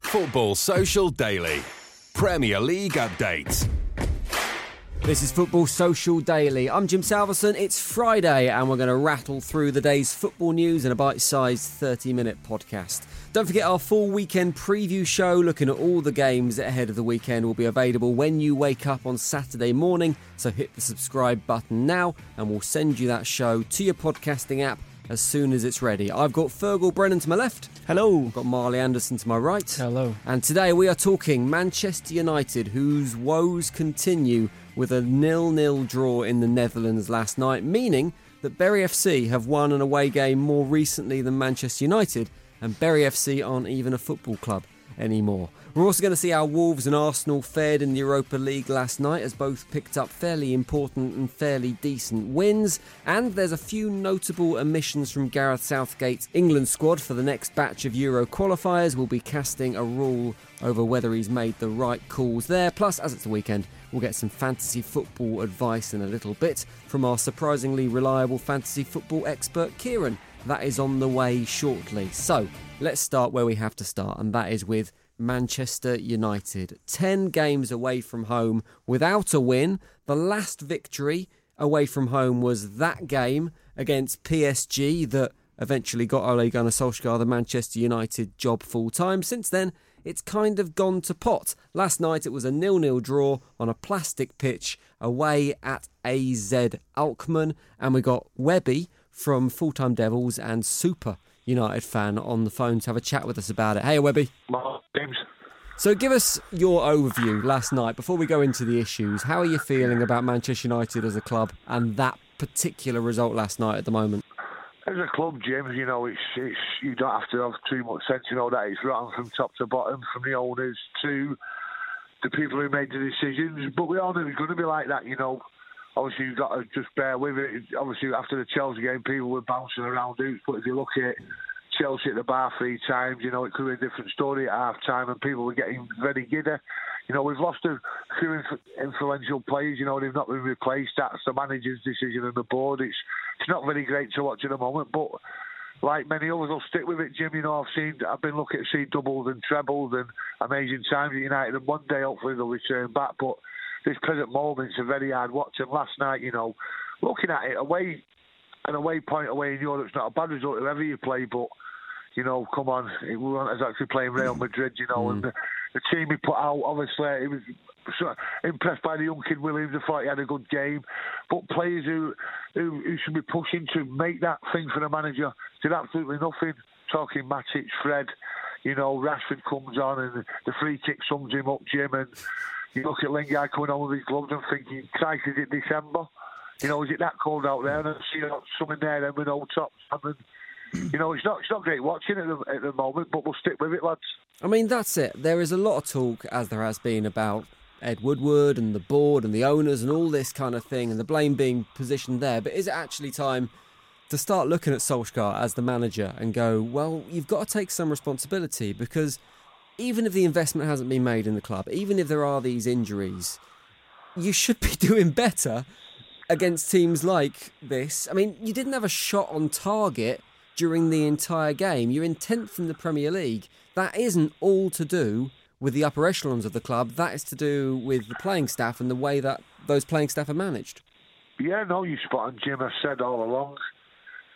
Football Social Daily. Premier League updates. This is Football Social Daily. I'm Jim Salverson. It's Friday, and we're going to rattle through the day's football news in a bite sized 30 minute podcast. Don't forget our full weekend preview show looking at all the games ahead of the weekend will be available when you wake up on Saturday morning. So hit the subscribe button now, and we'll send you that show to your podcasting app as soon as it's ready. I've got Fergal Brennan to my left. Hello. I've got Marley Anderson to my right. Hello. And today we are talking Manchester United, whose woes continue with a nil-nil draw in the Netherlands last night, meaning that Bury FC have won an away game more recently than Manchester United, and Bury FC aren't even a football club anymore. We're also going to see how Wolves and Arsenal fared in the Europa League last night, as both picked up fairly important and fairly decent wins. And there's a few notable omissions from Gareth Southgate's England squad for the next batch of Euro qualifiers. We'll be casting a rule over whether he's made the right calls there. Plus, as it's the weekend, we'll get some fantasy football advice in a little bit from our surprisingly reliable fantasy football expert, Kieran. That is on the way shortly. So, let's start where we have to start, and that is with Manchester United. 10 games away from home without a win. The last victory away from home was that game against PSG that eventually got Ole Gunnar Solskjaer the Manchester United job full time. Since then, it's kind of gone to pot. Last night it was a nil-nil draw on a plastic pitch away at AZ Alkmaar, and we got Webby from Full Time Devils and Super United fan on the phone to have a chat with us about it. Hey, Webby. James. So, give us your overview last night before we go into the issues. How are you feeling about Manchester United as a club and that particular result last night at the moment? As a club, James, you know, it's it's you don't have to have too much sense. You know that it's rotten from top to bottom, from the owners to the people who made the decisions. But we all knew it was going to be like that. You know, obviously you've got to just bear with it. Obviously, after the Chelsea game, people were bouncing around. But if you look at Chelsea at the bar three times, you know, it could be a different story at half time, and people were getting very giddy. You know, we've lost a few influential players. You know, they've not been replaced. That's the manager's decision and the board. It's it's not very great to watch at the moment, but like many others, I'll stick with it, Jim. You know, I've seen, I've been looking to see doubles and trebles and amazing times at United, and one day hopefully they'll return back. But this present moment's a very hard watch. And last night, you know, looking at it away, an away point away in Europe's not a bad result whoever you play, but you know, come on, we weren't actually playing Real Madrid, you know, mm. and the, the, team he put out, obviously, he was impressed by the young kid Williams. I thought he had a good game, but players who, who, who should be pushing to make that thing for the manager did absolutely nothing. Talking Matic, Fred, you know, Rashford comes on and the free kick sums him up, Jim, and you look at Lingard coming on with his gloves and thinking, Christ, is it December? You know, is it that cold out there? And I see some in there then with no tops. Mean, you know, it's not it's not great watching at the, at the moment, but we'll stick with it, lads. I mean, that's it. There is a lot of talk, as there has been, about Ed Woodward and the board and the owners and all this kind of thing, and the blame being positioned there. But is it actually time to start looking at Solskjaer as the manager and go, well, you've got to take some responsibility because even if the investment hasn't been made in the club, even if there are these injuries, you should be doing better against teams like this. I mean, you didn't have a shot on target during the entire game. You're in 10th in the Premier League. That isn't all to do with the upper echelons of the club. That is to do with the playing staff and the way that those playing staff are managed. Yeah, no, you spot on, Jim. I said all along.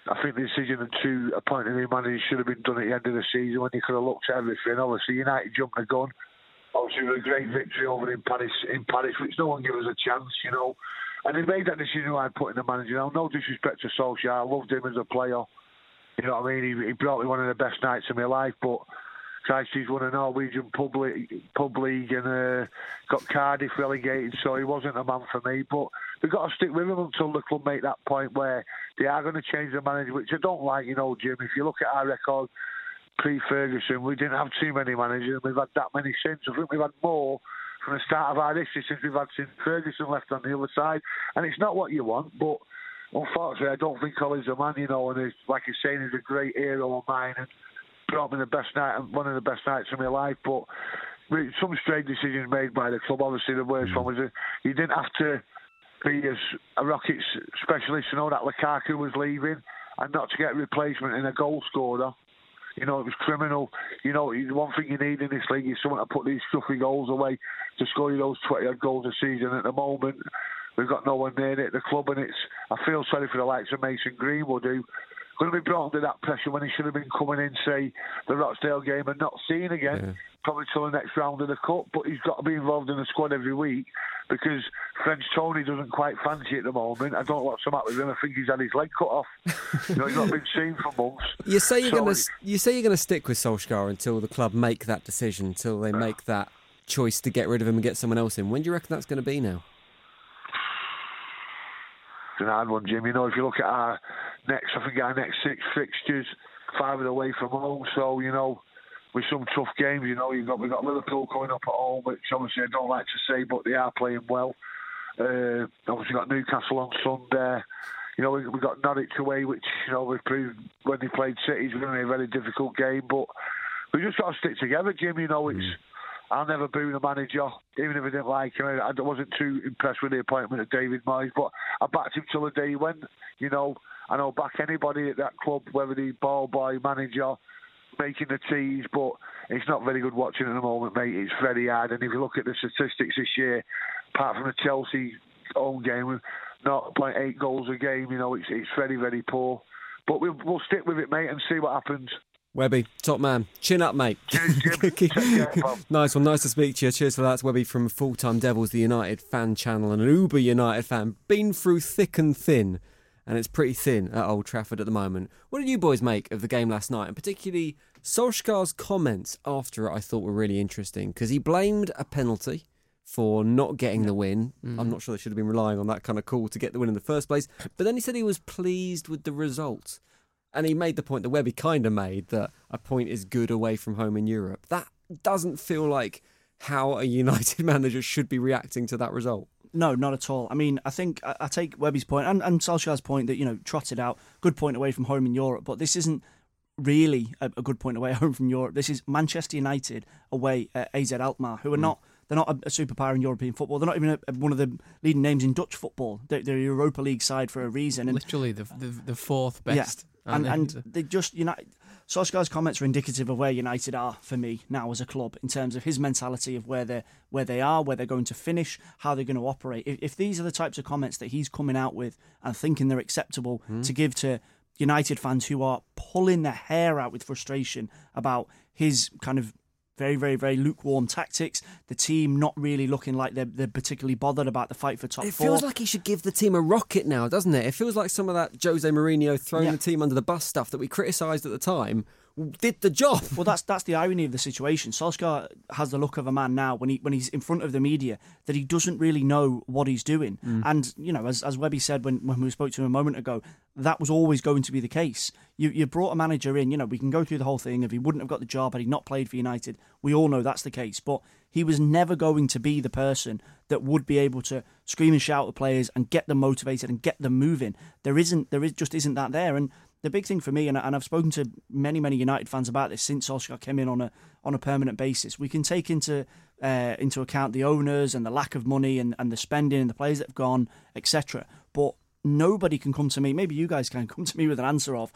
I think the decision to appoint a new manager should have been done at the end of the season when you could have looked at everything. Obviously, United jumped the gun. Obviously, with a great victory over in Paris, in Paris, which no one gave us a chance, you know. And they made that decision I put in the manager. No disrespect to Solskjaer, I loved him as a player. You know what I mean? He, he brought me one of the best nights of my life, but Christ, he's won a Norwegian pub, pub league and uh, got Cardiff relegated, so he wasn't a man for me. But we've got to stick with him until the club make that point where they are going to change the manager, which I don't like, you know, Jim. If you look at our record pre Ferguson, we didn't have too many managers, and we've had that many since. I think we've had more from the start of our history since we've had since Ferguson left on the other side. And it's not what you want, but unfortunately, I don't think Ollie's a man, you know, and he's, like he's saying, he's a great hero of mine and brought me the best night, one of the best nights of my life. But some strange decisions made by the club. Obviously, the worst mm. one was you didn't have to be as a Rockets specialist to know that Lukaku was leaving and not to get a replacement in a goal scorer. You know, it was criminal. You know, the one thing you need in this league is someone to put these stuffy goals away to score you those 20 odd goals a season. At the moment, we've got no one near it at the club, and it's. I feel sorry for the likes of Mason Greenwood, who going to be brought under that pressure when he should have been coming in, say, the Rochdale game and not seen again, yeah. probably till the next round of the cup. But he's got to be involved in the squad every week because French Tony doesn't quite fancy at the moment. I don't know what's the matter with him. I think he's had his leg cut off. you know, he's not been seen for months. You say you're so going to you say you're going to stick with Solskjaer until the club make that decision, until they make that choice to get rid of him and get someone else in. When do you reckon that's going to be now? It's an hard one, Jim. You know, if you look at our next, I think our next six fixtures, five of the away from home. So you know, with some tough games, you know, you've got we've got Liverpool coming up at home, which obviously I don't like to say, but they are playing well. Uh, obviously got Newcastle on Sunday. You know, we we got Norwich away, which you know we've proved when they played City is going to be a very difficult game, but we just got to stick together, Jim. You know, it's. Mm. I'll never boo the manager, even if I didn't like him. I wasn't too impressed with the appointment of David Moyes, but I backed him till the day he went. You know, and I'll back anybody at that club, whether the ball boy, manager, making the teas, but it's not very good watching at the moment, mate. It's very hard. And if you look at the statistics this year, apart from the Chelsea home game, not playing eight goals a game, you know, it's it's very, very poor. But we'll, we'll stick with it, mate, and see what happens. Webby, top man. Chin up, mate. nice one. Nice to speak to you. Cheers for that. It's Webby from Full Time Devils, the United fan channel, and an Uber United fan. Been through thick and thin and it's pretty thin at Old Trafford at the moment. What did you boys make of the game last night, and particularly Solskjaer's comments after it? I thought were really interesting because he blamed a penalty for not getting the win. Mm. I'm not sure they should have been relying on that kind of call to get the win in the first place. But then he said he was pleased with the result. And he made the point that Webby kind of made that a point is good away from home in Europe. That doesn't feel like how a United manager should be reacting to that result. No, not at all. I mean, I think I, I take Webby's point and, and Solskjaer's point that, you know, trotted out, good point away from home in Europe, but this isn't really a, a good point away home from Europe. This is Manchester United away at AZ Alkmaar, who are mm. not they're not a, a, superpower in European football. They're not even a, one of the leading names in Dutch football. They're, they're a Europa League side for a reason. And, Literally the, the, the fourth best. Yeah. And, and they just United Solskjaer's comments are indicative of where United are for me now as a club in terms of his mentality of where they where they are, where they're going to finish, how they're going to operate. If, if these are the types of comments that he's coming out with and thinking they're acceptable mm. to give to United fans who are pulling their hair out with frustration about his kind of very, very, very lukewarm tactics. The team not really looking like they're, they're particularly bothered about the fight for top it four. It feels like he should give the team a rocket now, doesn't it? It feels like some of that Jose Mourinho throwing yeah. the team under the bus stuff that we criticised at the time did the job. Well, that's that's the irony of the situation. Solskjaer has the look of a man now when he when he's in front of the media that he doesn't really know what he's doing. Mm. And you know, as as Webby said when when we spoke to him a moment ago, that was always going to be the case. You you brought a manager in. You know, we can go through the whole thing. If he wouldn't have got the job had he not played for United, we all know that's the case. But he was never going to be the person that would be able to scream and shout at players and get them motivated and get them moving. There isn't there is just isn't that there and the big thing for me, and, and I've spoken to many, many United fans about this since Solskjaer came in on a on a permanent basis. We can take into uh, into account the owners and the lack of money and, and the spending and the players that have gone, etc. But nobody can come to me. Maybe you guys can come to me with an answer of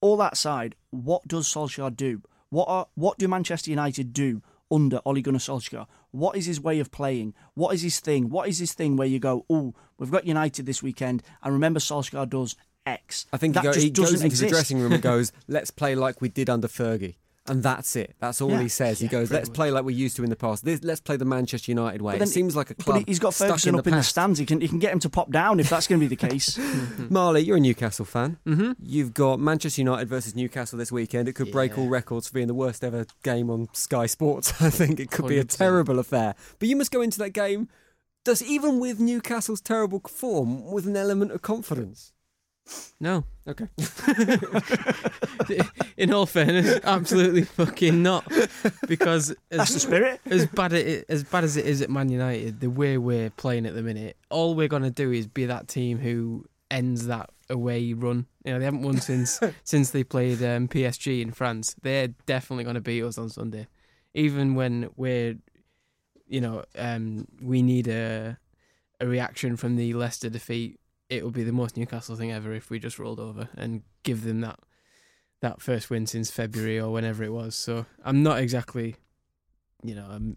all that side. What does Solskjaer do? What are what do Manchester United do under Ole Gunnar Solskjaer? What is his way of playing? What is his thing? What is his thing where you go, oh, we've got United this weekend, and remember Solskjaer does X. I think that he, go, just he goes into exist. the dressing room and goes, "Let's play like we did under Fergie." And that's it. That's all Yeah. he says. He goes, "Let's play like we used to in the past. This, let's play the Manchester United way." But It seems like a club. But he's got stuck Ferguson in up the in the stands. He can he can get him to pop down if that's going to be the case. Marley, you're a Newcastle fan. Mm-hmm. You've got Manchester United versus Newcastle this weekend. It could break all records for being the worst ever game on Sky Sports. I think it could be a terrible affair. But you must go into that game, does even with Newcastle's terrible form, with an element of confidence. No. Okay. In all fairness, absolutely fucking not. Because That's the as, spirit. as bad it, as bad as it is at Man United, the way we're playing at the minute, all we're gonna do is be that team who ends that away run. You know, they haven't won since since they played um, PSG in France. They're definitely gonna beat us on Sunday, even when we're, you know, um, we need a a reaction from the Leicester defeat. It would be the most Newcastle thing ever if we just rolled over and give them that that first win since February or whenever it was. So I'm not exactly, you know, I'm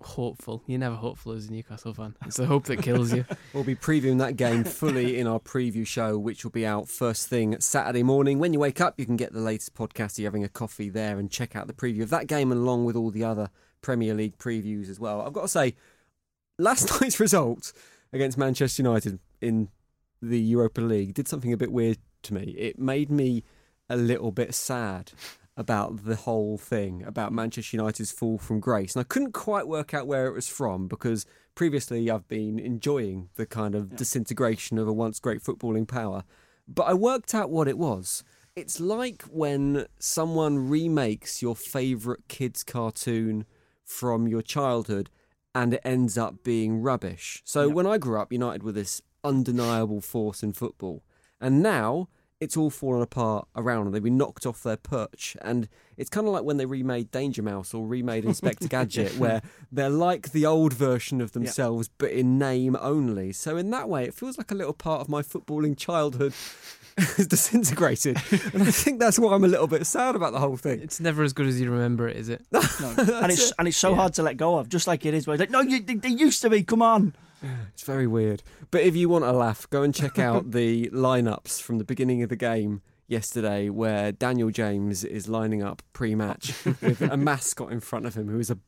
hopeful. You're never hopeful as a Newcastle fan. It's the hope that kills you. We'll be previewing that game fully in our preview show, which will be out first thing Saturday morning. When you wake up, you can get the latest podcast. You're having a coffee there and check out the preview of that game and along with all the other Premier League previews as well. I've got to say, last night's result against Manchester United in the Europa League did something a bit weird to me. It made me a little bit sad about the whole thing, about Manchester United's fall from grace. And I couldn't quite work out where it was from because previously I've been enjoying the kind of disintegration of a once great footballing power. But I worked out what it was. It's like when someone remakes your favourite kids' cartoon from your childhood and it ends up being rubbish. So when I grew up, United were this undeniable force in football. And now it's all fallen apart around them. They've been knocked off their perch. And it's kind of like when they remade Danger Mouse or remade Inspector Gadget, where they're like the old version of themselves, but in name only. So in that way, it feels like a little part of my footballing childhood has disintegrated. And I think that's why I'm a little bit sad about the whole thing. It's never as good as you remember it, is it? No. and it's and it's so hard to let go of, just like it is. Where it's like, no, you, they, they used to be. Come on. It's very weird. But if you want a laugh, go and check out the lineups from the beginning of the game yesterday where Daniel James is lining up pre-match with a mascot in front of him who is a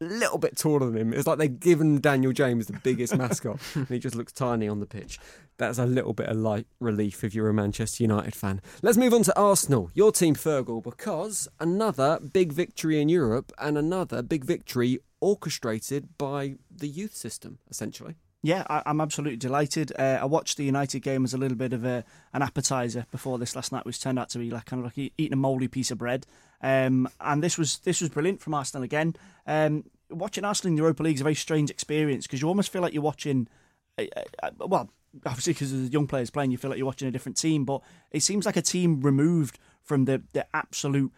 little bit taller than him. It's like they've given Daniel James the biggest mascot and he just looks tiny on the pitch. That's a little bit of light relief if you're a Manchester United fan. Let's move on to Arsenal, your team Fergal, because another big victory in Europe and another big victory orchestrated by the youth system, essentially. Yeah, I, I'm absolutely delighted. Uh, I watched the United game as a little bit of a, an appetizer before this last night, which turned out to be like kind of like eating a mouldy piece of bread. Um, and this was this was brilliant from Arsenal again. Um, watching Arsenal in the Europa League is a very strange experience because you almost feel like you're watching. Uh, uh, well, obviously because the young players playing, you feel like you're watching a different team. But it seems like a team removed from the the absolute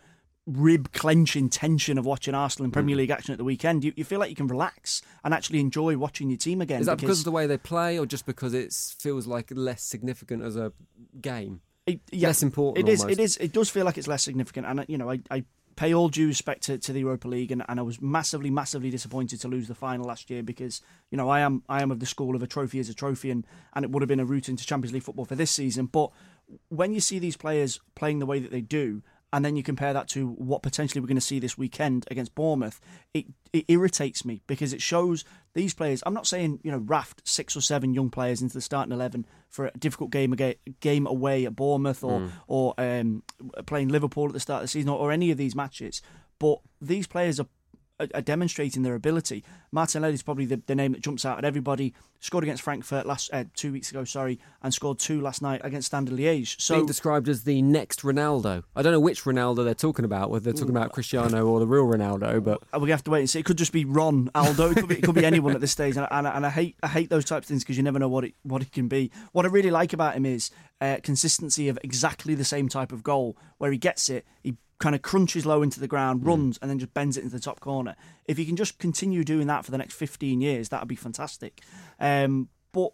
rib clenching tension of watching Arsenal in Premier League action at the weekend. You, you feel like you can relax and actually enjoy watching your team again. Is that because of the way they play, or just because it feels like less significant as a game? It, yeah, Less important It is. almost. It is. It does feel like it's less significant, and uh, you know, I, I pay all due respect to, to the Europa League, and, and I was massively, massively disappointed to lose the final last year because you know I am I am of the school of a trophy is a trophy, and and it would have been a route into Champions League football for this season. But when you see these players playing the way that they do. And then you compare that to what potentially we're going to see this weekend against Bournemouth. It it irritates me because it shows these players. I'm not saying you know raft six or seven young players into the starting eleven for a difficult game game away at Bournemouth or or um, playing Liverpool at the start of the season or, or any of these matches. But these players are are, are demonstrating their ability. Martinelli is probably the, the name that jumps out at everybody. Scored against Frankfurt last uh, two weeks ago, sorry, and scored two last night against Standard Liège. So Being described as the next Ronaldo. I don't know which Ronaldo they're talking about, whether they're talking about Cristiano or the real Ronaldo, but Uh, we have to wait and see. It could just be Ron Aldo. It could be, it could be anyone at this stage, and, and, and I hate I hate those types of things because you never know what it what it can be. What I really like about him is uh, consistency of exactly the same type of goal where he gets it, he kind of crunches low into the ground, runs, and then just bends it into the top corner. If he can just continue doing that for the next fifteen years, that would be fantastic. Um, but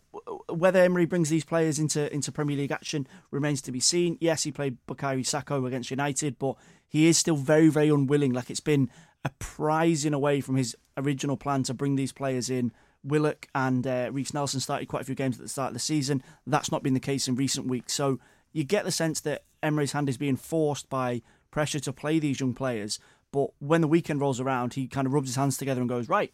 whether Emery brings these players into into Premier League action remains to be seen. Yes, he played Bukayo Saka against United, but he is still very, very unwilling. Like it's been a prizing away from his original plan to bring these players in. Willock and uh, Reiss Nelson started quite a few games at the start of the season. That's not been the case in recent weeks. So you get the sense that Emery's hand is being forced by pressure to play these young players. But when the weekend rolls around, he kind of rubs his hands together and goes, right,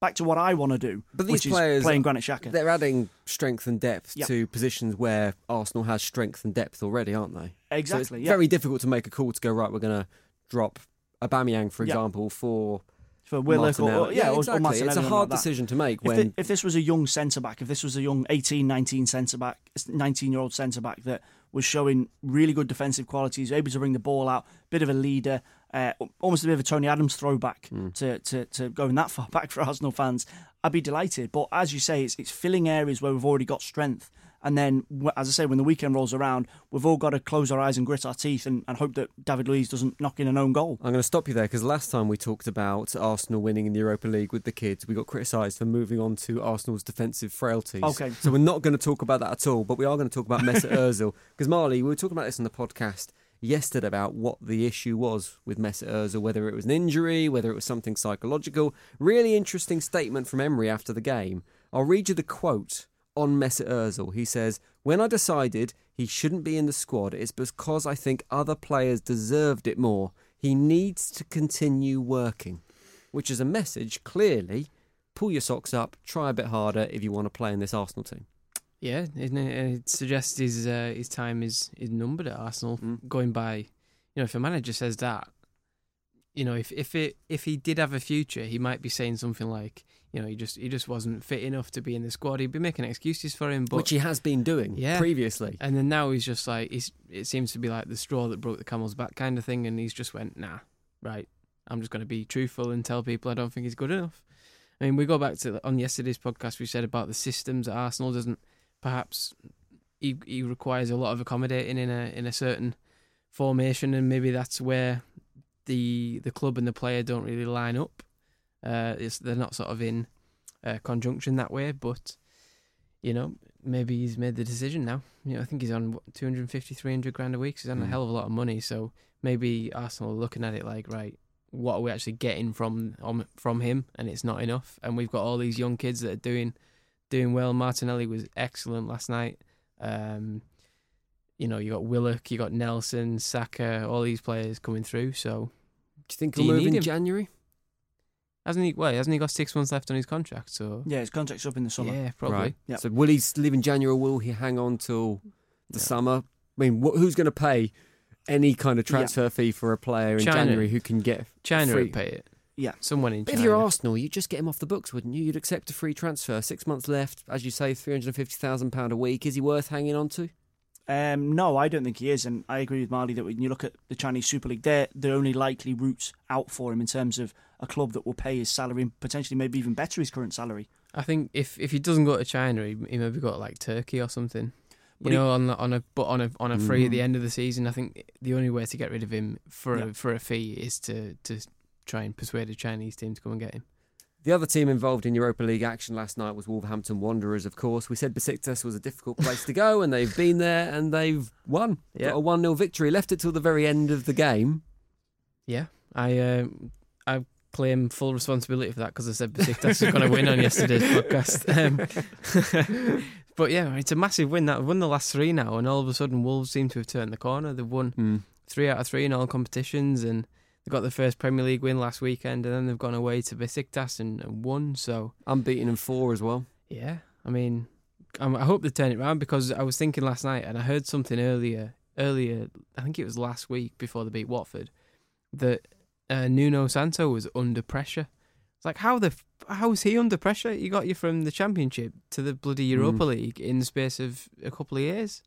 back to what I want to do, But these which players is playing Granit Xhaka. they're adding strength and depth Yeah. to positions where Arsenal has strength and depth already, aren't they? So Exactly, it's yeah. very difficult to make a call to go right. We're going to drop Aubameyang, for Yeah. example, for For Willock or, or- yeah, or- or exactly. It's a or like hard decision to make If, when thi- if this was a young centre back, if this was a young 18, 19 centre back, 19 year old centre back that was showing really good defensive qualities, able to bring the ball out, bit of a leader, uh, almost a bit of a Tony Adams throwback Hmm. to, to, to going that far back for Arsenal fans, I'd be delighted. But as you say, it's, it's filling areas where we've already got strength. And then, as I say, when the weekend rolls around, we've all got to close our eyes and grit our teeth and, and hope that David Luiz doesn't knock in an own goal. I'm going to stop you there because last time we talked about Arsenal winning in the Europa League with the kids, we got criticised for moving on to Arsenal's defensive frailties. Okay. So we're not going to talk about that at all, but we are going to talk about Mesut Ozil because Marley, we were talking about this on the podcast yesterday about what the issue was with Mesut Ozil, whether it was an injury, whether it was something psychological. Really interesting statement from Emery after the game. I'll read you the quote on Mesut Ozil. He says, "When I decided he shouldn't be in the squad, it's because I think other players deserved it more. He needs to continue working." Which is a message clearly. Pull your socks up. Try a bit harder if you want to play in this Arsenal team. Yeah, isn't it? it suggests his uh, his time is is numbered at Arsenal. Mm. Going by, you know, if a manager says that, you know, if if it if he did have a future, he might be saying something like, you know, he just he just wasn't fit enough to be in the squad. He'd be making excuses for him, but which he has been doing Yeah. previously. and then now he's just like he's. It seems to be like the straw that broke the camel's back kind of thing, and he's just went, nah, right. I'm just going to be truthful and tell people I don't think he's good enough. I mean, we go back to on yesterday's podcast. We said about the systems at Arsenal doesn't perhaps he he requires a lot of accommodating in a in a certain formation, and maybe that's where the the club and the player don't really line up. Uh, it's, they're not sort of in uh, conjunction that way, but you know, maybe he's made the decision now. You know, I think he's on what, 250, 300 grand a week. So he's on a Mm. hell of a lot of money. So maybe Arsenal are looking at it like, right, what are we actually getting from um, from him? And it's not enough. And we've got all these young kids that are doing doing well. Martinelli was excellent last night. Um, you know, you got Willock, you got Nelson, Saka, all these players coming through. So Do you think he'll move in him? January? Hasn't he? Well, hasn't he got six months left on his contract? So Yeah, his contract's up in the summer. yeah, probably. Right. Yeah. So will he leave in January or will he hang on till the Yeah. summer? I mean, wh- who's going to pay any kind of Yeah. transfer fee for a player in China. January who can get China free? pay it. Yeah. Someone in But China. if you're Arsenal, you'd just get him off the books, wouldn't you? You'd accept a free transfer. Six months left, as you say, three hundred and fifty thousand pound a week. Is he worth hanging on to? Um, no, I don't think he is, and I agree with Marley that when you look at the Chinese Super League, they're the only likely route out for him in terms of a club that will pay his salary and potentially maybe even better his current salary. I think if if he doesn't go to China, he, he maybe got like Turkey or something. But You he- know, on the, on a but on a on a free at the Mm. end of the season. I think the only way to get rid of him for Yeah. a, for a fee is to to try and persuade a Chinese team to come and get him. The other team involved in Europa League action last night was Wolverhampton Wanderers, of course. We said Besiktas was a difficult place to go, and they've been there and they've won. Yeah. Got a 1 0 victory. Left it till the very end of the game. Yeah, I um, I claim full responsibility for that because I said Besiktas was going to win on yesterday's podcast. Um, but yeah, it's a massive win. That won the last three now, and all of a sudden Wolves seem to have turned the corner. They've won Mm. three out of three in all competitions, and they got their first Premier League win last weekend, and then they've gone away to Besiktas and, and won. So I'm beating them four as well. yeah, I mean, um, I hope they turn it around because I was thinking last night, and I heard something earlier. Earlier, I think it was last week before they beat Watford, that uh, Nuno Santo was under pressure. It's like how the how is he under pressure? He got you from the Championship to the bloody Europa Mm. League in the space of a couple of years,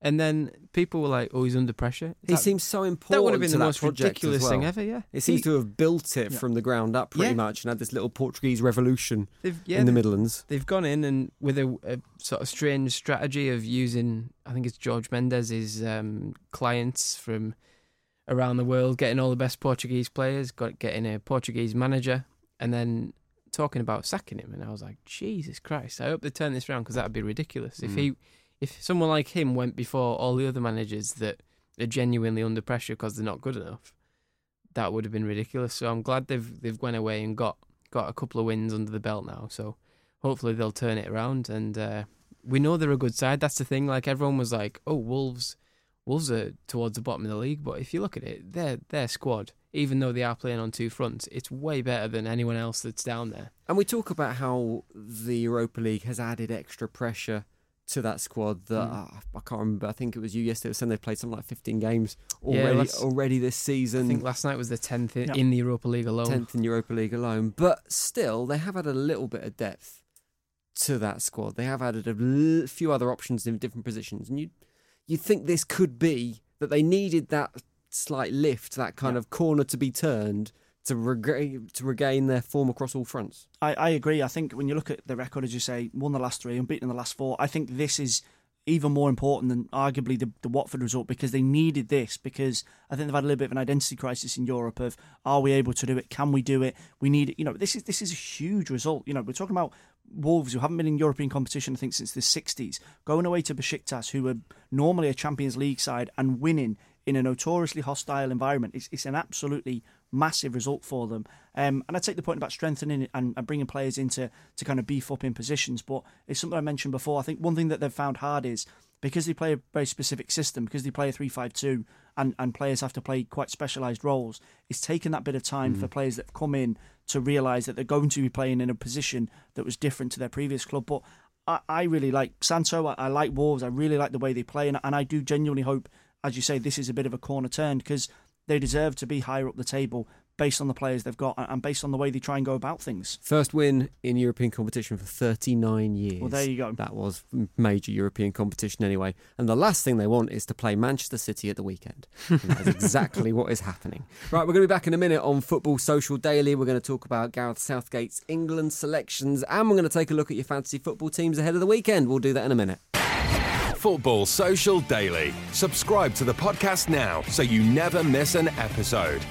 and then people were like, "Oh, he's under pressure." He seems so important. That would have been the most ridiculous as thing ever. Yeah, It seems He- to have built it Yeah. from the ground up pretty Yeah. much and had this little Portuguese revolution yeah, in the Midlands. They've gone in and with a, a sort of strange strategy of using, I think it's George Mendes's um, clients from around the world, getting all the best Portuguese players, got getting a Portuguese manager, and then talking about sacking him. And I was like, Jesus Christ! I hope they turn this around because that would be ridiculous if Mm. he, if someone like him went before all the other managers that are genuinely under pressure because they're not good enough. That would have been ridiculous. So I'm glad they've they've gone away and got got a couple of wins under the belt now. So hopefully they'll turn it around. And uh, we know they're a good side. That's the thing. Like everyone was like, "Oh, Wolves, Wolves are towards the bottom of the league." But if you look at it, their their squad, even though they are playing on two fronts, it's way better than anyone else that's down there. And we talk about how the Europa League has added extra pressure to that squad. That Mm. uh, I can't remember. I think it was you yesterday. said they played something like 15 games Yeah, already. that's- already this I season. think last night was the tenth in, Yeah. in the Europa League alone. tenth in Europa League alone. But still, they have added a little bit of depth to that squad. They have added a l- few other options in different positions, and you you think this could be that they needed that slight lift, that kind Yeah. of corner to be turned to regain to regain their form across all fronts. I, I agree. I think when you look at the record, as you say, won the last three, and beaten the last four. I think this is even more important than arguably the, the Watford result because they needed this because I think they've had a little bit of an identity crisis in Europe of are we able to do it? Can we do it? We need it. You know, this is this is a huge result. You know, we're talking about Wolves who haven't been in European competition I think since the 60s, going away to Besiktas who are normally a Champions League side and winning in a notoriously hostile environment. It's, it's an absolutely massive result for them. Um, and I take the point about strengthening and, and bringing players into to kind of beef up in positions. But it's something I mentioned before. I think one thing that they've found hard is because they play a very specific system, because they play a 3 5 2, and, and players have to play quite specialised roles, it's taken that bit of time for players that have come in to realise that they're going to be playing in a position that was different to their previous club. But I, I really like Santo. I, I like Wolves. I really like the way they play, and, and I do genuinely hope, as you say, this is a bit of a corner turn because they deserve to be higher up the table based on the players they've got and- and based on the way they try and go about things. First win in European competition for 39 years. Well, there you go. That was major European competition anyway. And the last thing they want is to play Manchester City at the weekend. That is exactly what is happening. Right, we're going to be back in a minute on Football Social Daily. We're going to talk about Gareth Southgate's England selections and we're going to take a look at your fantasy football teams ahead of the weekend. We'll do that in a minute. Football Social Daily. Subscribe to the podcast now so you never miss an episode.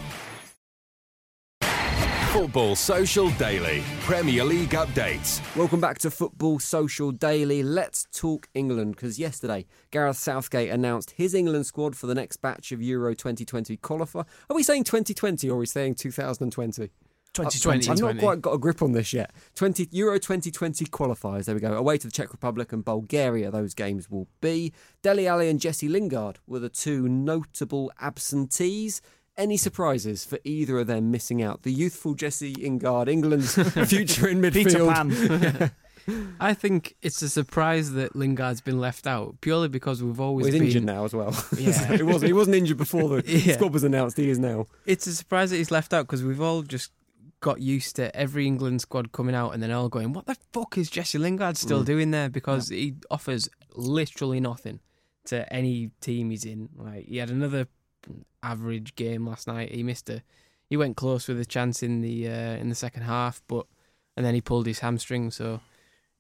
Football Social Daily. Premier League updates. Welcome back to Football Social Daily. Let's talk England because yesterday Gareth Southgate announced his England squad for the next batch of Euro 2020 qualifier. Are we saying 2020 or are we saying 2020? 2020. I've not quite got a grip on this yet. 20 Euro 2020 qualifiers. There we go. Away to the Czech Republic and Bulgaria. Those games will be. Dele Alli and Jesse Lingard were the two notable absentees. Any surprises for either of them missing out? The youthful Jesse Lingard, England's future in Peter midfield. Pan. I think it's a surprise that Lingard's been left out purely because we've always Well, he's been injured now as well. Yeah. he wasn't. He wasn't injured before the Yeah. squad was announced. He is now. It's a surprise that he's left out because we've all just got used to every England squad coming out and then all going, "What the fuck is Jesse Lingard still Mm. doing there?" Because he offers literally nothing to any team he's in. Like he had another average game last night. He missed a, he went close with a chance in the uh, in the second half, but and then he pulled his hamstring. So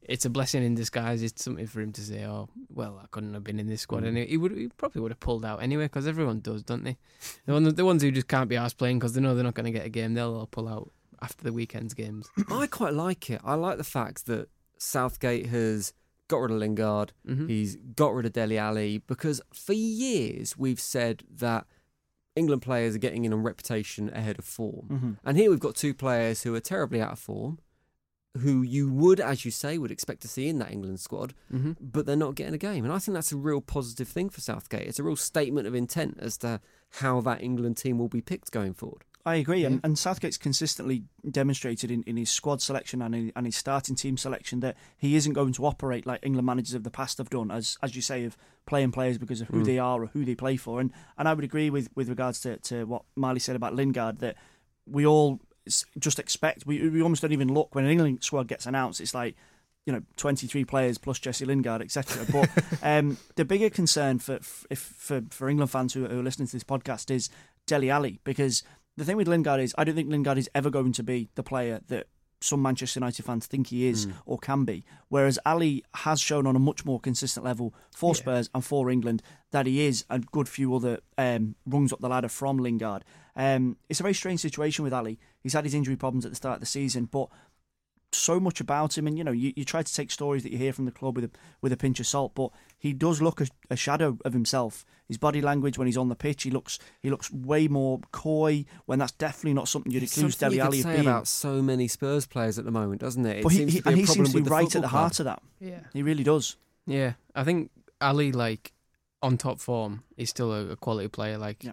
it's a blessing in disguise. It's something for him to say, "Oh, well, I couldn't have been in this squad." Mm. And he would, he probably would have pulled out anyway because everyone does, don't they? The, one, the ones who just can't be asked playing because they know they're not going to get a game, they'll all pull out after the weekend's games. I quite like it. I like the fact that Southgate has got rid of Lingard. Mhm. He's got rid of Dele Alli because for years we've said that England players are getting in on reputation ahead of form. Mhm. And here we've got two players who are terribly out of form, who you would, as you say, would expect to see in that England squad, Mm-hmm. but they're not getting a game. And I think that's a real positive thing for Southgate. It's a real statement of intent as to how that England team will be picked going forward. I agree, and, Yeah. and Southgate's consistently demonstrated in, in his squad selection and in, and his starting team selection that he isn't going to operate like England managers of the past have done, as as you say, of playing players because of who Mm. they are or who they play for. And and I would agree with with regards to, to what Marley said about Lingard that we all just expect. We we almost don't even look when an England squad gets announced. It's like you know, 23 players plus Jesse Lingard, etc. But um, the bigger concern for if, for for England fans who, who are listening to this podcast is Dele Alli because the thing with Lingard is I don't think Lingard is ever going to be the player that some Manchester United fans think he is or can be. Whereas Alli has shown on a much more consistent level for Spurs and for England that he is a good few other um, rungs up the ladder from Lingard. Um, it's a very strange situation with Alli. He's had his injury problems at the start of the season, but so much about him, and you know, you, you try to take stories that you hear from the club with a with a pinch of salt, but he does look a, a shadow of himself. His body language when he's on the pitch, he looks he looks way more coy. When that's definitely not something you'd It's accuse something Dele you could Alli of say being. about so many Spurs players at the moment, doesn't it? It but he, seems he to be and a he seems to be right at football the club. heart of that. Yeah. He really does. Yeah, I think Alli, like on top form, is still a, a quality player, like Yeah.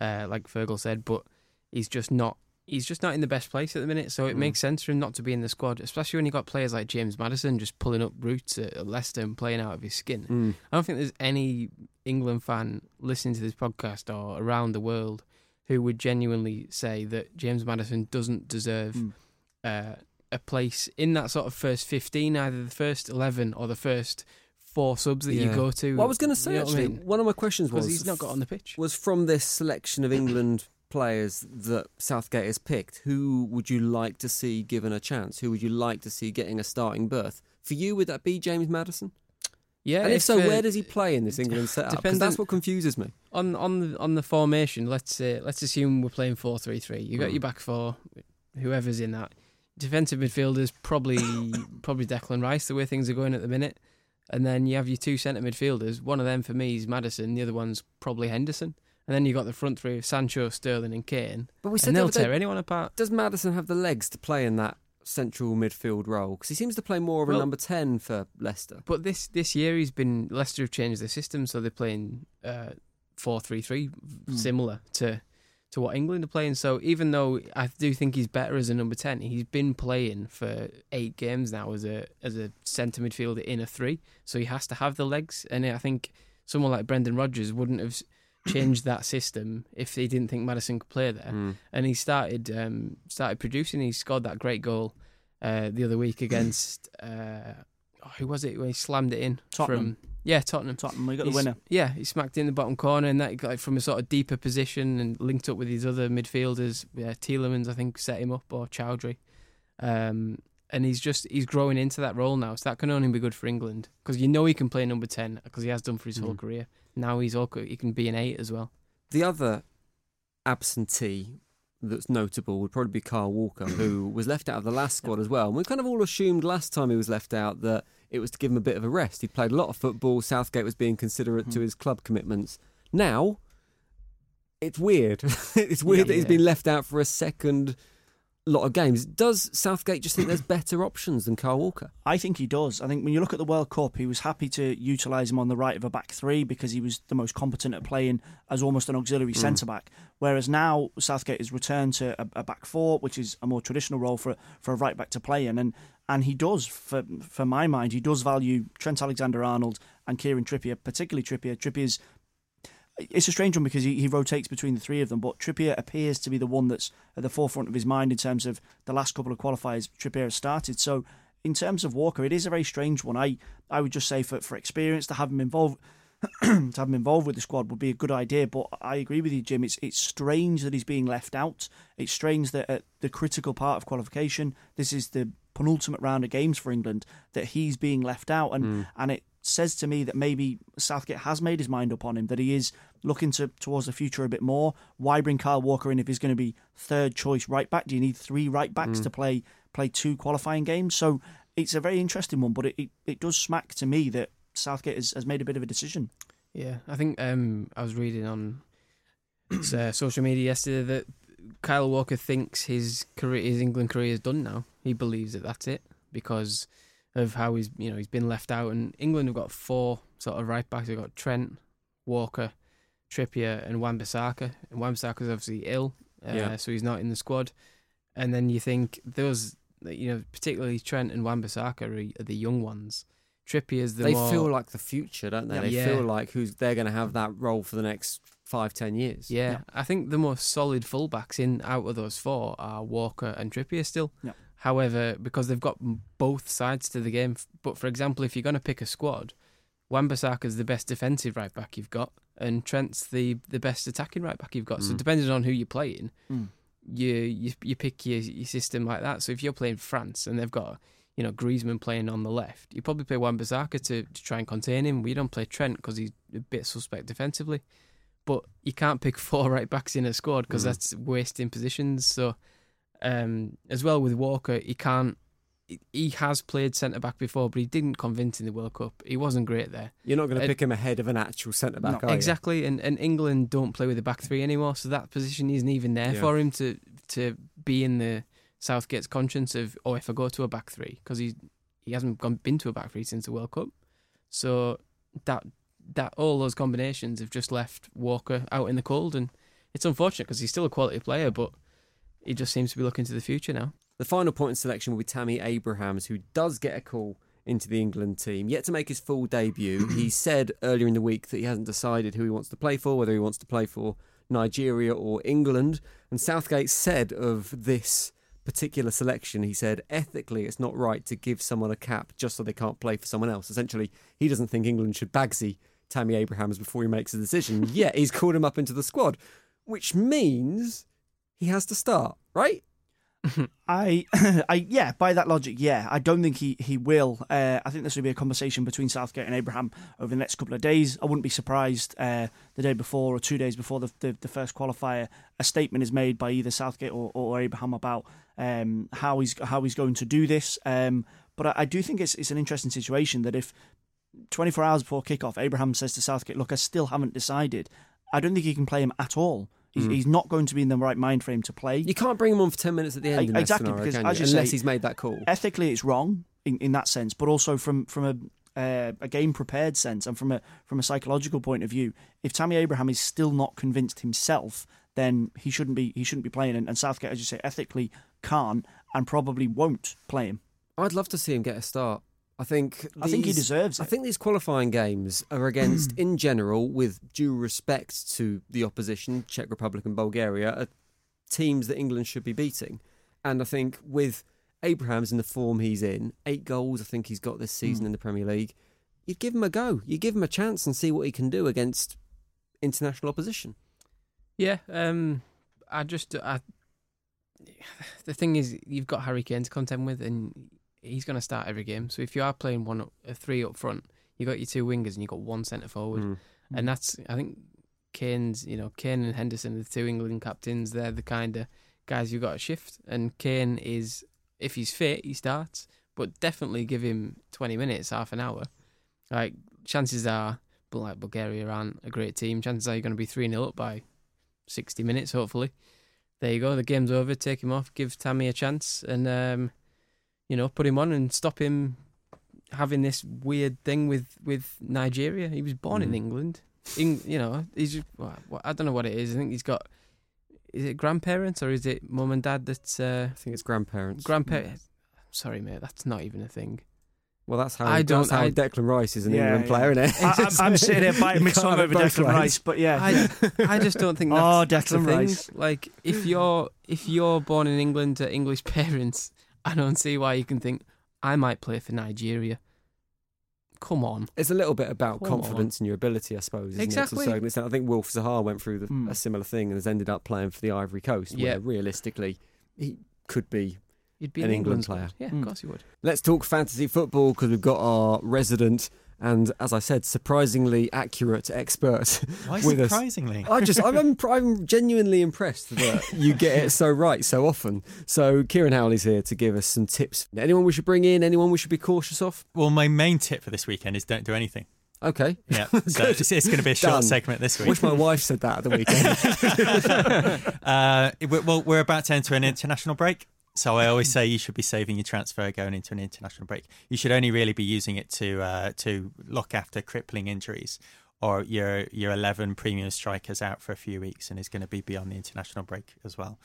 uh, like Fergal said, but he's just not. He's just not in the best place at the minute, so it Mm. makes sense for him not to be in the squad, especially when you got players like James Maddison just pulling up roots at at Leicester and playing out of his skin. Mm. I don't think there's any England fan listening to this podcast or around the world who would genuinely say that James Maddison doesn't deserve Mm. uh, a place in that sort of first 15, either the first 11 or the first four subs that you go to. What I was going to say You know what I actually, mean? one of my questions was he's not got on the pitch. was from this selection of England players that Southgate has picked. Who would you like to see given a chance? Who would you like to see getting a starting berth? For you, would that be James Maddison? Yeah, and if, so, uh, where does he play in this England setup? Because that's what confuses me. on on the on the formation? Let's uh, let's assume we're playing four three three. You got Mm. your back four, whoever's in that. Defensive midfielders probably probably Declan Rice the way things are going at the minute, and then you have your two centre midfielders. One of them for me is Maddison. The other one's probably Henderson. And then you got the front three of Sancho, Sterling, and Kane. But we said And they'll day, tear anyone apart. does Maddison have the legs to play in that central midfield role? Because he seems to play more of a Well- number 10 for Leicester. But this this year he's been Leicester have changed their system, so they're playing uh, four three three, similar to to what England are playing. So even though I do think he's better as a number ten, he's been playing for eight games now as a as a centre midfielder in a three. So he has to have the legs, and I think someone like Brendan Rodgers wouldn't have s- changed that system if he didn't think Maddison could play there. Mm. And he started um, started producing. He scored that great goal uh, the other week against. Uh, oh, who was it when he slammed it in Tottenham. from yeah Tottenham. Tottenham, we got the winner. Yeah, he smacked it in the bottom corner, and that got it from a sort of deeper position and linked up with his other midfielders. Yeah, Tielemans, I think, set him up or Choudhury. Um, and he's just he's growing into that role now, so that can only be good for England because you know he can play number ten because he has done for his whole Mm. career. Now he's all he can be an eight as well. The other absentee that's notable would probably be Kyle Walker, who was left out of the last squad as well. And we kind of all assumed last time he was left out that it was to give him a bit of a rest. He'd played a lot of football. Southgate was being considerate to hmm. his club commitments. Now, it's weird. it's weird that he's Yeah. been left out for a second lot of games. Does Southgate just think there's better options than Kyle Walker? I think he does. I think when you look at the World Cup, he was happy to utilise him on the right of a back three because he was the most competent at playing as almost an auxiliary mm. centre back. Whereas now Southgate has returned to a, a back four, which is a more traditional role for for a right back to play in, and and he does for for my mind he does value Trent Alexander Arnold and Kieran Trippier, particularly Trippier. Trippier's it's a strange one because he, he rotates between the three of them, but Trippier appears to be the one that's at the forefront of his mind in terms of the last couple of qualifiers Trippier has started. So, in terms of Walker, it is a very strange one. I, I would just say for, for experience to have him involved to have him involved with the squad would be a good idea. But I agree with you, Jim. It's it's strange that he's being left out. It's strange that at the critical part of qualification, this is the penultimate round of games for England, that he's being left out, and hmm. and it says to me that maybe Southgate has made his mind up on him, that he is looking to towards the future a bit more. Why bring Kyle Walker in if he's going to be third choice right back? Do you need three right backs to play play two qualifying games? So it's a very interesting one, but it, it, it does smack to me that Southgate has, has made a bit of a decision. Yeah, I think um, I was reading on uh, social media yesterday that Kyle Walker thinks his career, his England career is done now. He believes that that's it because of how he's, you know, he's been left out. And England have got four sort of right backs. They've got Trent, Walker, Trippier, and Wan-Bissaka. And Wan-Bissaka's obviously ill, uh, Yeah. so he's not in the squad. And then you think those, you know, particularly Trent and Wan-Bissaka are, are the young ones. Trippier's the they more, feel like the future, don't they? They Yeah. feel like who's they're going to have that role for the next five, ten years. Yeah, I think the most solid fullbacks in out of those four are Walker and Trippier still. Yeah. However, because they've got both sides to the game. But for example, if you're going to pick a squad, Wan-Bissaka's the best defensive right back you've got, and Trent's the the best attacking right back you've got. So Mm. depending on who you're playing, Mm. you you you pick your your system like that. So if you're playing France and they've got you know Griezmann playing on the left, you probably play Wan-Bissaka to to try and contain him. We don't play Trent because he's a bit suspect defensively. But you can't pick four right backs in a squad because Mm. that's wasting positions. So um, as well with Walker, he can't. he- He has played centre back before, but he didn't convince in the World Cup. He wasn't great there. You're not going to Uh, pick him ahead of an actual centre back, No, are you? Exactly, and, and England don't play with the back three anymore, so that position isn't even there Yeah. for him to to be in the Southgate's conscience of oh if I go to a back three because he he hasn't gone been to a back three since the World Cup, so that that all those combinations have just left Walker out in the cold, and it's unfortunate because he's still a quality player, but he just seems to be looking to the future now. The final point in selection will be Tammy Abrahams, who does get a call into the England team. Yet to make his full debut, he said earlier in the week that he hasn't decided who he wants to play for, whether he wants to play for Nigeria or England. And Southgate said of this particular selection, he said, ethically, it's not right to give someone a cap just so they can't play for someone else. Essentially, he doesn't think England should bagsy Tammy Abrahams before he makes a decision. Yet he's called him up into the squad, which means he has to start, right? I, I, yeah, by that logic, yeah, I don't think he he will. Uh, I think this will be a conversation between Southgate and Abraham over the next couple of days. I wouldn't be surprised uh, the day before or two days before the, the the first qualifier, a statement is made by either Southgate or, or Abraham about um, how he's how he's going to do this. Um, but I, I do think it's it's an interesting situation that if 24 hours before kickoff, Abraham says to Southgate, "Look, I still haven't decided." I don't think he can play him at all. He's, he's not going to be in the right mind frame to play. You can't bring him on for 10 minutes at the end Exactly, scenario, because can as you? you Unless say- he's made that call. ethically it's wrong in, in that sense, but also from from a uh, a game prepared sense and from a from a psychological point of view, if Tammy Abraham is still not convinced himself, then he shouldn't be he shouldn't be playing. And, and Southgate, as you say, ethically can't and probably won't play him. I'd love to see him get a start. I think I think he deserves I think these qualifying games are against, in general, with due respect to the opposition, Czech Republic and Bulgaria, are teams that England should be beating. And I think with Abraham's in the form he's in, eight goals I think he's got this season in the Premier League, you'd give him a go. You give him a chance and see what he can do against international opposition. Yeah, um, I just I, the thing is, you've got Harry Kane to contend with, and he's going to start every game. So if you are playing one, a three up front, you got your two wingers and you got one centre forward, Mm. and that's I think Kane's, you know, Kane and Henderson, the two England captains, they're the kind of guys you've got to shift. And Kane is, if he's fit, he starts, but definitely give him twenty minutes, half an hour. Like chances are, but like Bulgaria aren't a great team. Chances are you're going to be three 0 up by 60 minutes, hopefully. There you go. The game's over. Take him off. Give Tammy a chance, and um, you know, put him on and stop him having this weird thing with with Nigeria. He was born in Mhm. England. In, you know, he's just, well, I don't know what it is. I think he's got. Is it grandparents or is it mum and dad that's uh, I think it's grandparents. grandparents? Sorry, mate. That's not even a thing. well, that's how, I that's don't- how I- Declan Rice is an Yeah, England yeah. player, isn't it? I, I'm, I'm sitting here biting You my can't tongue have over both Declan ways. Rice, but yeah, I, I just don't think that's, Oh, that's the Declan thing. Rice. Like if you're if you're born in England to English parents, I don't see why you can think I might play for Nigeria. Come on. It's a little bit about Come confidence in your ability, I suppose. Isn't It, Exactly. to a certain extent. I think Wilf Zaha went through the, Hmm. a similar thing and has ended up playing for the Ivory Coast, Yeah. where realistically he could be. You'd be An an England England, player. Yeah, Mm. of course you would. Let's talk fantasy football because we've got our resident and, as I said, surprisingly accurate expert Why with us. surprisingly? I just, I'm, I'm, I'm genuinely impressed that you get it so right so often. So Kieran Howley's here to give us some tips. Anyone we should bring in? Anyone we should be cautious of? Well, my main tip for this weekend is don't do anything. Okay. Yeah, so it's, it's going to be a short Done. segment this week. Wish my wife said that at the weekend. uh, well, we're about to enter an international break. So I always say you should be saving your transfer going into an international break. You should only really be using it to uh, to look after crippling injuries or your your 11 premium strikers out for a few weeks and is going to be beyond the international break as well.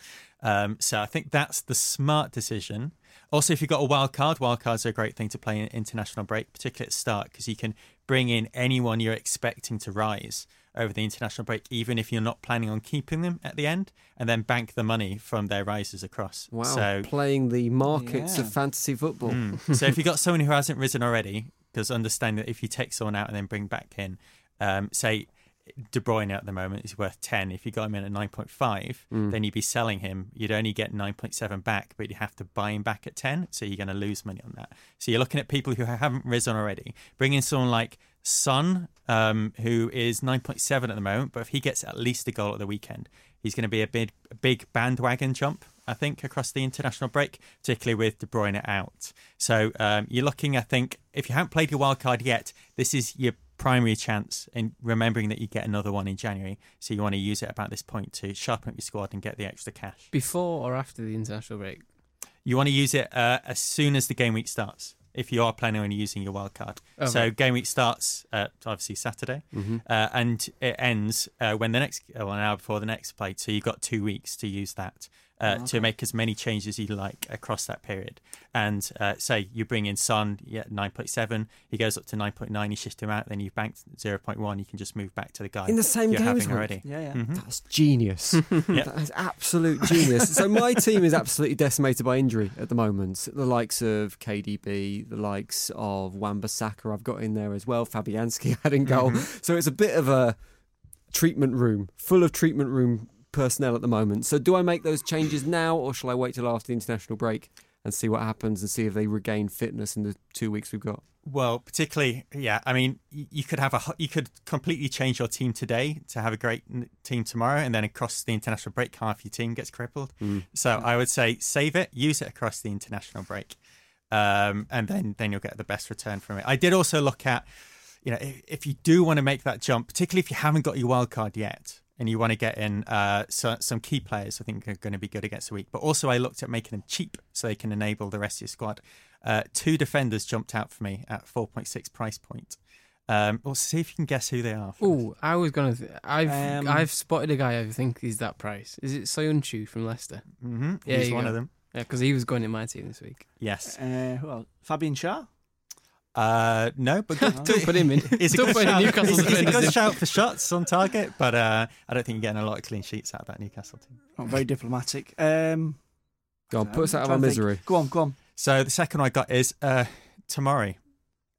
Um, so I think that's the smart decision. Also, if you've got a wild card, wild cards are a great thing to play in an international break, particularly at start, because you can bring in anyone you're expecting to rise over the international break, even if you're not planning on keeping them at the end, and then bank the money from their rises across. Wow, So playing the markets Yeah. of fantasy football. Mm. so if you've got someone who hasn't risen already, because understand that if you take someone out and then bring back in, um, say De Bruyne at the moment is worth 10. If you got him in at 9.5, Mm. then you'd be selling him. You'd only get 9.7 back, but you have to buy him back at 10. So you're going to lose money on that. So you're looking at people who haven't risen already. Bringing someone like Son, um, who is 9.7 at the moment, but if he gets at least a goal at the weekend, he's going to be a big, a big bandwagon jump. I think across the international break, particularly with De Bruyne out. So um, you're looking, I think, if you haven't played your wild card yet, this is your primary chance in remembering that you get another one in January. So you want to use it about this point to sharpen up your squad and get the extra cash. Before or after the international break? You want to use it uh, as soon as the game week starts. If you are planning on using your wild card, Oh, so game week starts uh, obviously Saturday, uh, and it ends uh, when the next uh, one hour before the next play. So you've got two weeks to use that uh, to make as many changes you like across that period. And uh, say you bring in Son, yeah, nine point seven, he goes up to nine point nine, you shift him out, then you've banked zero point one, you can just move back to the guy In the same you're game having already. Yeah, yeah. Mhm. That's genius. Yeah. That is absolute genius. so my team is absolutely decimated by injury at the moment. The likes of KDB, the likes of Wan-Bissaka I've got in there as well. Fabianski had in goal. So it's a bit of a treatment room, full of treatment room personnel at the moment. So do I make those changes now or shall I wait till after the international break and see what happens and see if they regain fitness in the two weeks we've got? Well, particularly, yeah. I mean, you could have a, you could completely change your team today to have a great team tomorrow, and then across the international break, half your team gets crippled. So I would say save it, use it across the international break, um, and then then you'll get the best return from it. I did also look at, you know, if, if you do want to make that jump, particularly if you haven't got your wild card yet. And you want to get in uh, so, some key players, I think are going to be good against the week. But also, I looked at making them cheap so they can enable the rest of your squad. Uh, two defenders jumped out for me at 4.6 price point. Um, well, see if you can guess who they are. Oh, I was gonna. Th- I've Um, I've spotted a guy I think is that price. Is it Soyuncu from Leicester? hmm Yeah, he's one go. of them. Yeah, because he was going in my team this week. Yes. Uh, who else? Fabian Schär? Uh, no, but good, Don't put him in. He's a Don't good put shout. Newcastle he's, he's a defenders good shout for shots on target, but uh, I don't think you're getting a lot of clean sheets out of that Newcastle team. Not very diplomatic. Um, Go on, put us out of our to think. misery. Go on, go on. So the second I got is uh, Tomori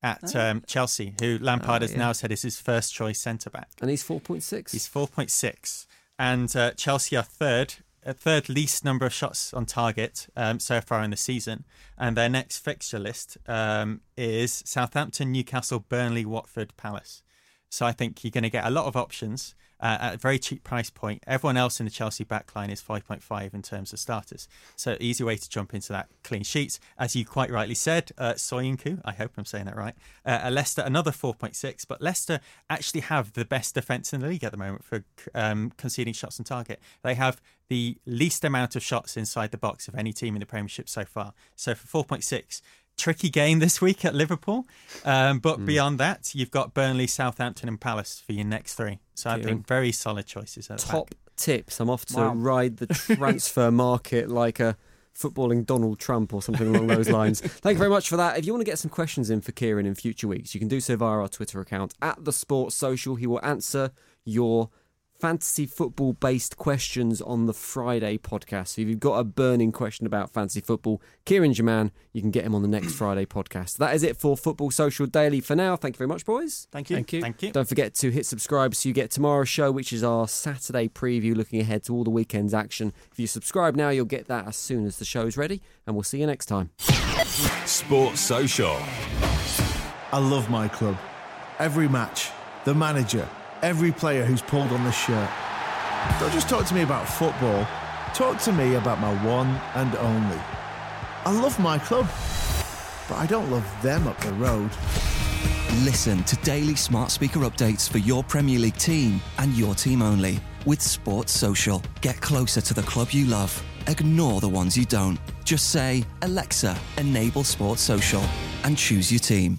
at Oh. um, Chelsea, who Lampard Oh, has yeah. now said is his first choice centre back. And he's 4.6. He's 4.6. And uh, Chelsea are third, third least number of shots on target um, so far in the season. And their next fixture list um, is Southampton, Newcastle, Burnley, Watford, Palace. So I think you're going to get a lot of options uh, at a very cheap price point. Everyone else in the Chelsea backline is 5.5 in terms of starters. So easy way to jump into that clean sheets. As you quite rightly said, uh, I hope I'm saying that right. Uh, uh, Leicester, another 4.6. But Leicester actually have the best defence in the league at the moment for um, conceding shots on target. They have the least amount of shots inside the box of any team in the Premiership so far. So for 4.6, tricky game this week at Liverpool. Um, but beyond that, you've got Burnley, Southampton, and Palace for your next three. So I think very solid choices. At top back. tips. I'm off to Wow. ride the transfer market like a footballing Donald Trump or something along those lines. Thank you very much for that. If you want to get some questions in for Kieran in future weeks, you can do so via our Twitter account at the Sports Social. He will answer your fantasy football based questions on the Friday podcast. So if you've got a burning question about fantasy football, Kieran Jaman, you can get him on the next Friday podcast. That is it for Football Social Daily for now. Thank you very much, boys. Thank you. Thank you. Thank you. Don't forget to hit subscribe so you get tomorrow's show, which is our Saturday preview looking ahead to all the weekend's action. If you subscribe now, you'll get that as soon as the show's ready, and we'll see you next time. Sports Social. I love my club. Every match, the manager, every player who's pulled on this shirt. Don't just talk to me about football, talk to me about my one and only. I love my club, but I don't love them up the road. Listen to daily smart speaker updates for your Premier League team and your team only with Sports Social. Get closer to the club you love. Ignore the ones you don't. Just say, Alexa, enable Sports Social, and choose your team.